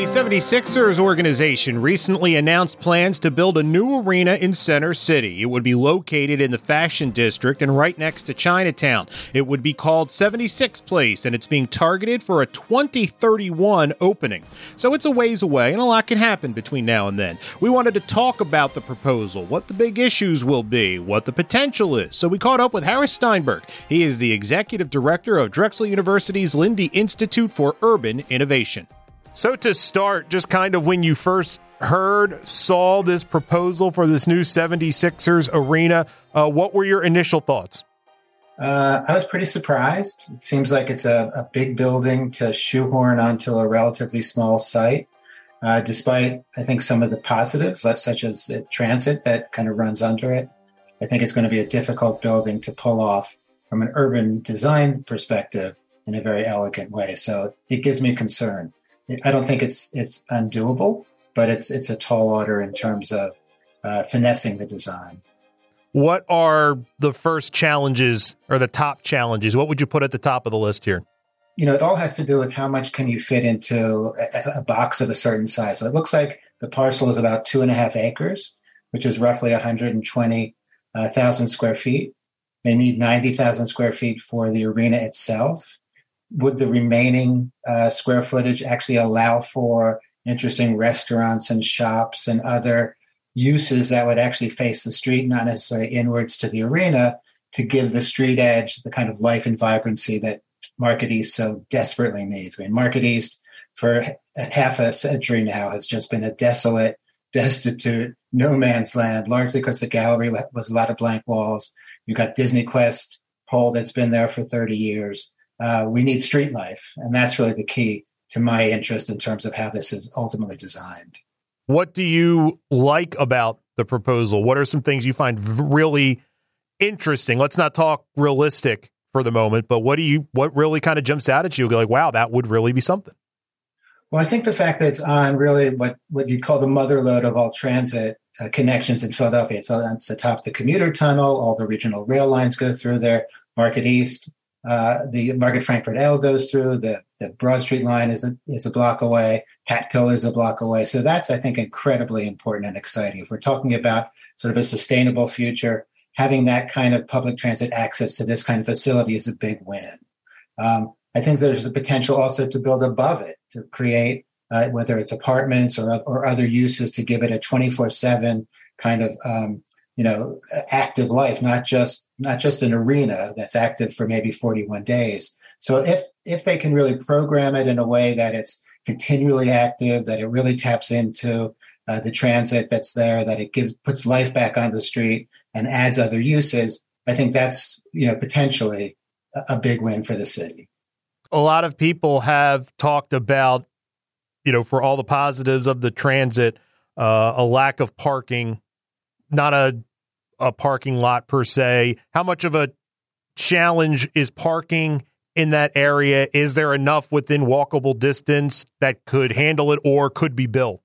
The 76ers organization recently announced plans to build a new arena in Center City. It would be located in the Fashion District and right next to Chinatown. It would be called 76 Place and it's being targeted for a 2031 opening. So it's a ways away and a lot can happen between now and then. We wanted to talk about the proposal, what the big issues will be, what the potential is. So we caught up with Harris Steinberg. He is the executive director of Drexel University's Lindy Institute for Urban Innovation. So, to start, just kind of when you first heard, saw this proposal for this new 76ers arena, uh, what were your initial thoughts? Uh, I was pretty surprised. It seems like it's a, a, big building to shoehorn onto a relatively small site, uh, despite, I think, some of the positives, such as transit that kind of runs under it. I think it's going to be a difficult building to pull off from an urban design perspective in a very elegant way. So it gives me concern. I don't think it's it's undoable, but it's it's a tall order in terms of uh, finessing the design. What are the first challenges or the top challenges? What would you put at the top of the list here? You know, it all has to do with how much can you fit into a, a box of a certain size. So it looks like the parcel is about two and a half acres, which is roughly 120,000 uh, square feet. They need 90,000 square feet for the arena itself would the remaining uh, square footage actually allow for interesting restaurants and shops and other uses that would actually face the street, not necessarily inwards to the arena, to give the street edge the kind of life and vibrancy that Market East so desperately needs. I mean, Market East for half a century now has just been a desolate, destitute, no man's land, largely because the gallery was a lot of blank walls. You've got Disney Quest pole that's been there for 30 years uh, we need street life. And that's really the key to my interest in terms of how this is ultimately designed. What do you like about the proposal? What are some things you find really interesting? Let's not talk realistic for the moment, but what do you what really kind of jumps out at you? Like, wow, that would really be something. Well, I think the fact that it's on really what what you'd call the mother lode of all transit uh, connections in Philadelphia. It's, on, it's atop the commuter tunnel. All the regional rail lines go through there. Market East uh, the Market Frankford L goes through. The, the Broad Street line is a, is a block away. Patco is a block away. So that's, I think, incredibly important and exciting. If we're talking about sort of a sustainable future, having that kind of public transit access to this kind of facility is a big win. Um, I think there's a potential also to build above it to create, uh, whether it's apartments or, or other uses, to give it a 24 7 kind of um, you know active life not just not just an arena that's active for maybe 41 days. So if if they can really program it in a way that it's continually active that it really taps into uh, the transit that's there that it gives puts life back on the street and adds other uses i think that's you know potentially a, a big win for the city. A lot of people have talked about you know for all the positives of the transit uh, a lack of parking not a a parking lot per se. How much of a challenge is parking in that area? Is there enough within walkable distance that could handle it or could be built?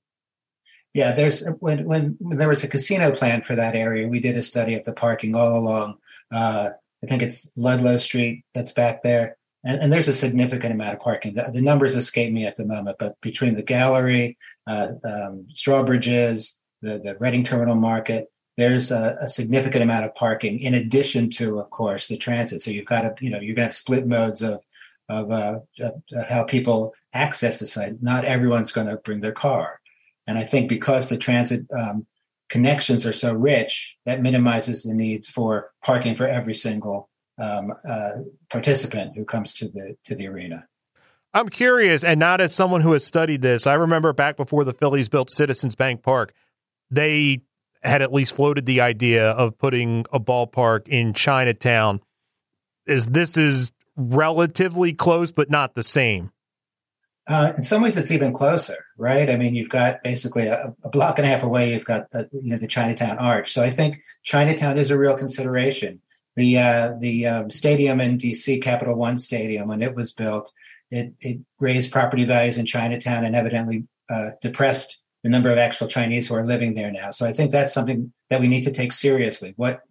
Yeah, there's when when, when there was a casino plan for that area, we did a study of the parking all along. Uh, I think it's Ludlow Street that's back there, and, and there's a significant amount of parking. The, the, numbers escape me at the moment, but between the gallery, uh, um, Strawbridges, the the Reading Terminal Market, there's a, a, significant amount of parking in addition to, of course, the transit. So you've got to, you know, you're going to have split modes of of uh, how people access the site. Not everyone's going to bring their car, and I think because the transit um, connections are so rich, that minimizes the needs for parking for every single um, uh, participant who comes to the to the arena. I'm curious, and not as someone who has studied this. I remember back before the Phillies built Citizens Bank Park, they had at least floated the idea of putting a ballpark in Chinatown. Is this is relatively close, but not the same. Uh, in some ways, it's even closer, right? I mean, you've got basically a, a block and a half away. You've got the, you know the Chinatown Arch. So I think Chinatown is a real consideration. The uh, the um, stadium in DC, Capital One Stadium, when it was built, it, it raised property values in Chinatown and evidently uh, depressed the number of actual Chinese who are living there now. So I think that's something that we need to take seriously. What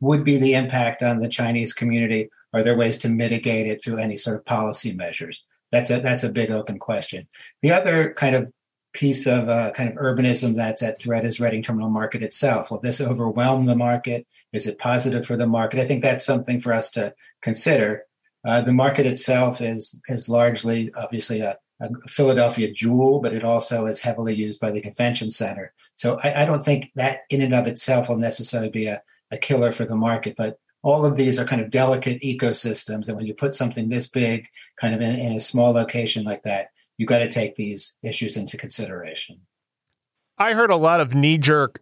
would be the impact on the Chinese community? Are there ways to mitigate it through any sort of policy measures? That's a that's a big open question. The other kind of piece of uh, kind of urbanism that's at threat is Reading Terminal Market itself. Will this overwhelm the market? Is it positive for the market? I think that's something for us to consider. Uh, the market itself is is largely obviously a, a, Philadelphia jewel, but it also is heavily used by the convention center. So I, I don't think that in and of itself will necessarily be a, a killer for the market, but all of these are kind of delicate ecosystems. And when you put something this big kind of in, in a small location like that, you've got to take these issues into consideration. I heard a lot of knee jerk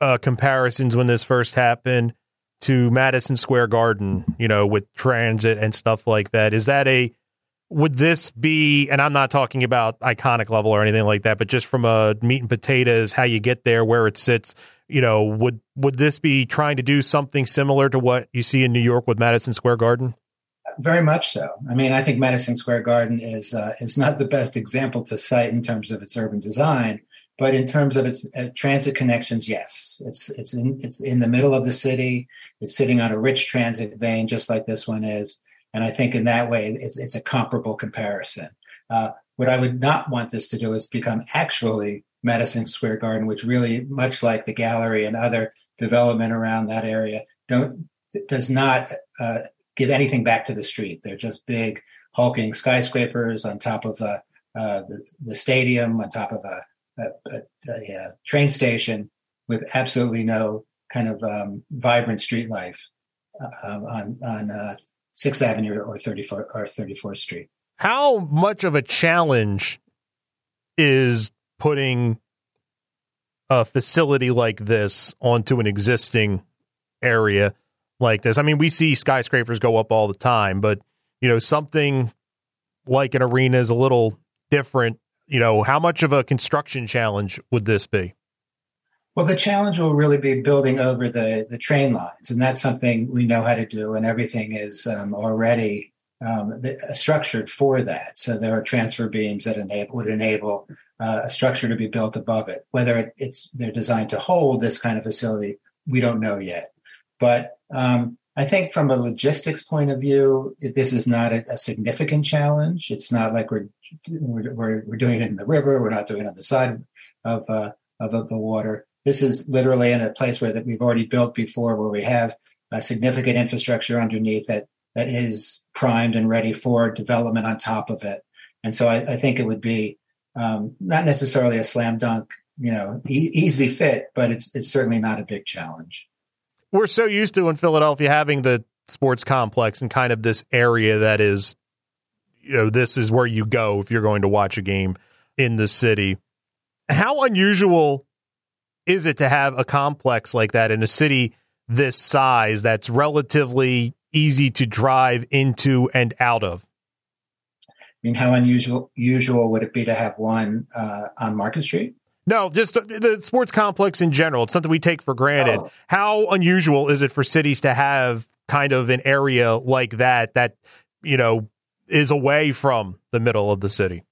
uh, comparisons when this first happened to Madison Square Garden, you know, with transit and stuff like that. Is that a would this be and I'm not talking about iconic level or anything like that, but just from a meat and potatoes, how you get there, where it sits, you know, would would this be trying to do something similar to what you see in New York with Madison Square Garden? Very much so. I mean, I think Madison Square Garden is uh, is not the best example to cite in terms of its urban design, but in terms of its uh, transit connections, yes, it's it's in it's in the middle of the city. It's sitting on a rich transit vein, just like this one is, and I think in that way, it's it's a comparable comparison. Uh, what I would not want this to do is become actually Madison Square Garden, which really, much like the gallery and other development around that area, don't does not uh, give anything back to the street. They're just big, hulking skyscrapers on top of uh, uh, the, the, stadium, on top of a, a, a, train, with absolutely no kind of um, vibrant street life uh, um, on on uh, Sixth Avenue or thirty four or thirty fourth Street. How much of a challenge is putting a facility like this onto an existing area like this. I mean, we see skyscrapers go up all the time, but you know, something like an arena is a little different. You know, how much of a construction challenge would this be? Well, the challenge will really be building over the the train lines, and that's something we know how to do, and everything is um, already um, the, uh, structured for that. So there are transfer beams that enable, would enable uh, a structure to be built above it. Whether it, it's they're designed to hold this kind of facility, we don't know yet. But um, I think from a logistics point of view, this is not a, a significant challenge. It's not like we're, we're, we're doing it in the river. We're not doing it on the side of uh, of the water. This is literally in a place where that we've already built before, where we have a significant infrastructure underneath that that is primed and ready for development on top of it. And so I, I think it would be um, not necessarily a slam dunk, you know, e- easy fit, but it's it's certainly not a big challenge we're so used to in Philadelphia having the sports complex and kind of this area that is, you know, this is where you go if you're going to watch a game in the city. How unusual is it to have a complex like that in a city this size that's relatively easy to drive into and out of? I mean, how unusual usual would it be to have one uh, on Market Street? No, just the sports complex in general. It's something we take for granted. Oh. How unusual is it for cities to have kind of an area like that that, you know, is away from the middle of the city?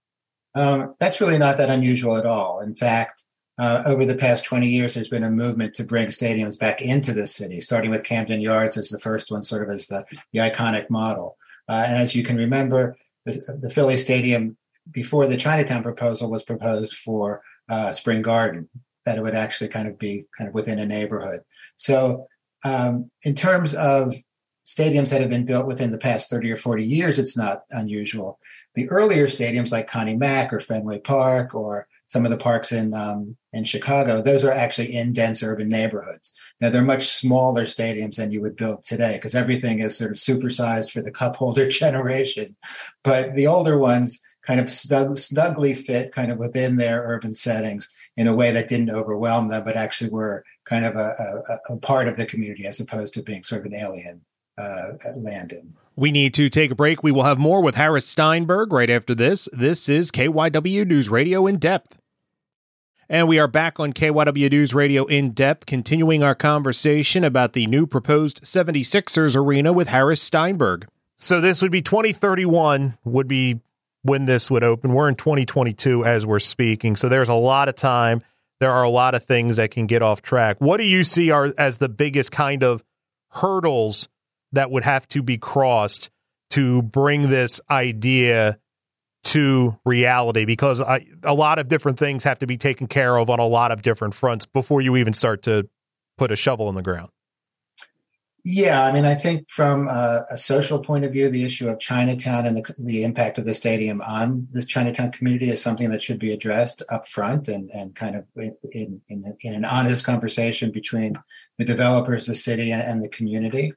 Um, that's really not that unusual at all. In fact, uh, over the past 20 years, there's been a movement to bring stadiums back into the city, starting with Camden Yards as the first one, sort of as the, the iconic model. Uh, and as you can remember, the, the Philly Stadium before the Chinatown proposal was proposed for uh, Spring Garden, that it would actually kind of be kind of within a neighborhood. So, um, in terms of stadiums that have been built within the past 30 or 40 years, it's not unusual. The earlier stadiums like Connie Mack or Fenway Park or some of the parks in um, in Chicago, those are actually in dense urban neighborhoods. Now they're much smaller stadiums than you would build today because everything is sort of supersized for the cup holder generation. But the older ones kind of snug, snugly fit kind of within their urban settings in a way that didn't overwhelm them, but actually were kind of a, a, a part of the community as opposed to being sort of an alien uh, landing. We need to take a break. We will have more with Harris Steinberg right after this. This is KYW News Radio in depth. And we are back on KYW News Radio in depth, continuing our conversation about the new proposed 76ers arena with Harris Steinberg. So this would be 2031, would be when this would open. We're in 2022 as we're speaking, so there's a lot of time there are a lot of things that can get off track. What do you see are as the biggest kind of hurdles that would have to be crossed to bring this idea to reality because I, a lot of different things have to be taken care of on a lot of different fronts before you even start to put a shovel in the ground. Yeah, I mean, I think from a, a, social point of view, the issue of Chinatown and the, the, impact of the stadium on the Chinatown community is something that should be addressed up front and, and kind of in, in, in an honest conversation between the developers, the city, and the community.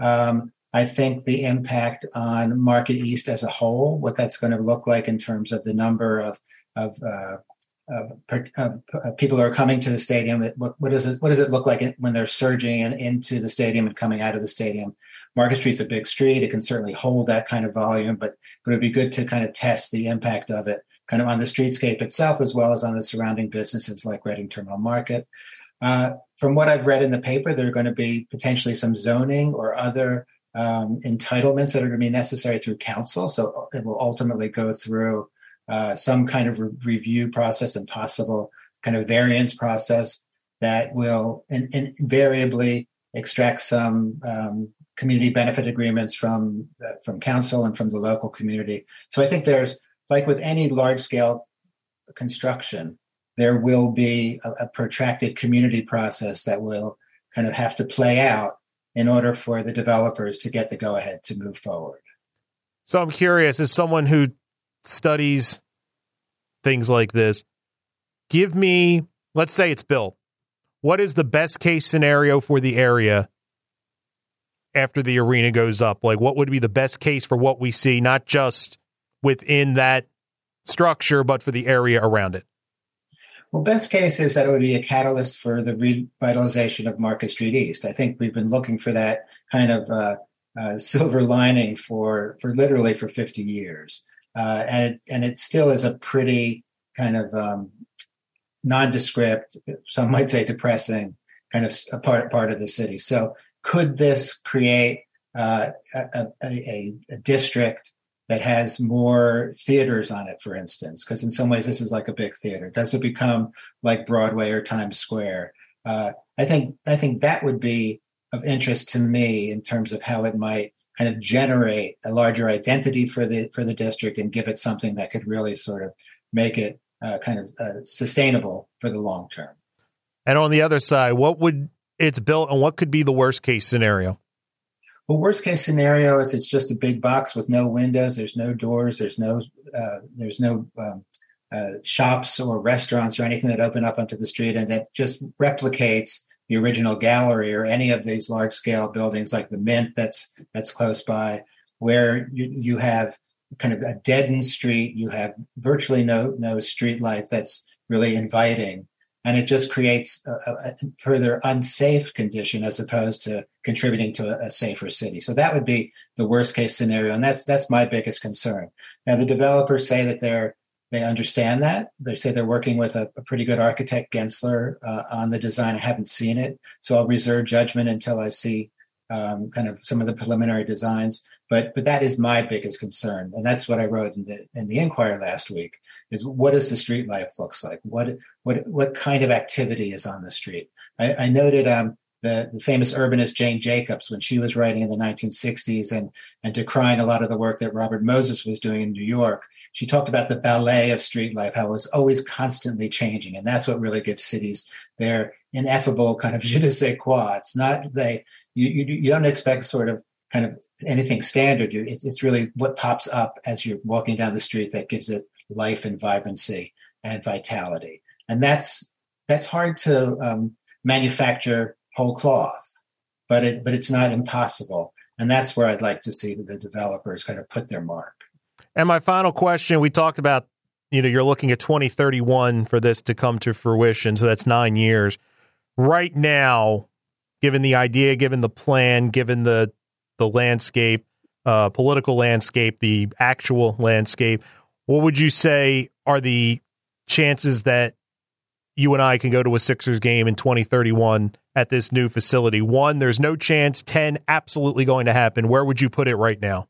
Um, I think the impact on Market East as a whole, what that's going to look like in terms of the number of of uh, uh, uh, people who are coming to the stadium. What, what, does it What does it look like when they're surging in, into the stadium and coming out of the stadium? Market Street's a big street; it can certainly hold that kind of volume, but but it'd be good to kind of test the impact of it, kind of on the streetscape itself as well as on the surrounding businesses like Reading Terminal Market. Uh, from what I've read in the paper, there are going to be potentially some zoning or other um, entitlements that are going to be necessary through council. So it will ultimately go through uh, some kind of re- review process and possible kind of variance process that will in, in invariably extract some um, community benefit agreements from uh, from council and from the local community. So I think there's like with any large scale construction, there will be a, a protracted community process that will kind of have to play out in order for the developers to get the go ahead to move forward. So I'm curious, as someone who studies things like this. Give me, let's say it's built. What is the best case scenario for the area after the arena goes up? Like, what would be the best case for what we see, not just within that structure, but for the area around it? Well, best case is that it would be a catalyst for the revitalization of Market Street East. I think we've been looking for that kind of uh, uh, silver lining for for literally for 50 years uh, and it, and it still is a pretty kind of um, nondescript, some might say depressing kind of a part part of the city. So could this create uh, a, a, a, district that has more theaters on it, for instance? Because in some ways this is like a big theater. Does it become like Broadway or Times Square? Uh, I think I think that would be of interest to me in terms of how it might kind of generate a larger identity for the for the district and give it something that could really sort of make it uh, kind of uh, sustainable for the long term. And on the other side, what would it's built and what could be the worst case scenario? Well, worst case scenario is it's just a big box with no windows. There's no doors. There's no uh, there's no um, uh, shops or restaurants or anything that open up onto the street, and it just replicates the original gallery or any of these large scale buildings like the Mint that's that's close by, where you, you have kind of a deadened street, you have virtually no no street life that's really inviting, and it just creates a, a further unsafe condition as opposed to contributing to a, a, safer city. So that would be the worst case scenario, and that's that's my biggest concern. Now the developers say that they're they understand that. They say they're working with a, a pretty good architect, Gensler, uh, on the design. I haven't seen it, so I'll reserve judgment until I see um, kind of some of the preliminary designs. But but that is my biggest concern, and that's what I wrote in the in the Inquirer last week. Is what does the street life looks like? What what what kind of activity is on the street? I, I noted um, the, the famous urbanist Jane Jacobs when she was writing in the 1960s and and decrying a lot of the work that Robert Moses was doing in New York she talked about the ballet of street life, how it was always constantly changing. And that's what really gives cities their ineffable kind of je ne sais quoi. It's not they, you, you, you don't expect sort of kind of anything standard. It's really what pops up as you're walking down the street that gives it life and vibrancy and vitality. And that's, that's hard to um, manufacture whole cloth, but it, but it's not impossible. And that's where I'd like to see the developers kind of put their mark. And my final question we talked about, you know, you're looking at 2031 for this to come to fruition. So that's nine years. Right now, given the idea, given the plan, given the, the landscape, uh, political landscape, the actual landscape, what would you say are the chances that you and I can go to a Sixers game in 2031 at this new facility? One, there's no chance. 10, absolutely going to happen. Where would you put it right now?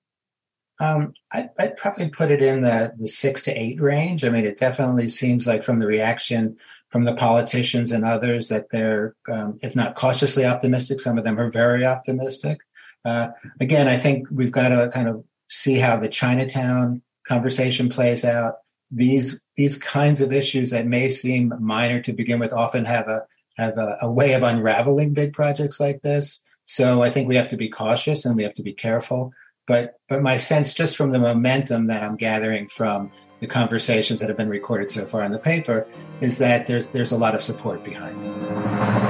Um, I'd, I'd, probably put it in the, the six to eight range. I mean, it definitely seems like from the reaction from the politicians and others that they're, um, if not cautiously optimistic, some of them are very optimistic. Uh, again, I think we've got to kind of see how the Chinatown conversation plays out. These these kinds of issues that may seem minor to begin with often have a have a, a way of unraveling big projects like this. So I think we have to be cautious and we have to be careful. But but my sense, just from the momentum that I'm gathering from the conversations that have been recorded so far in the paper, is that there's there's a lot of support behind.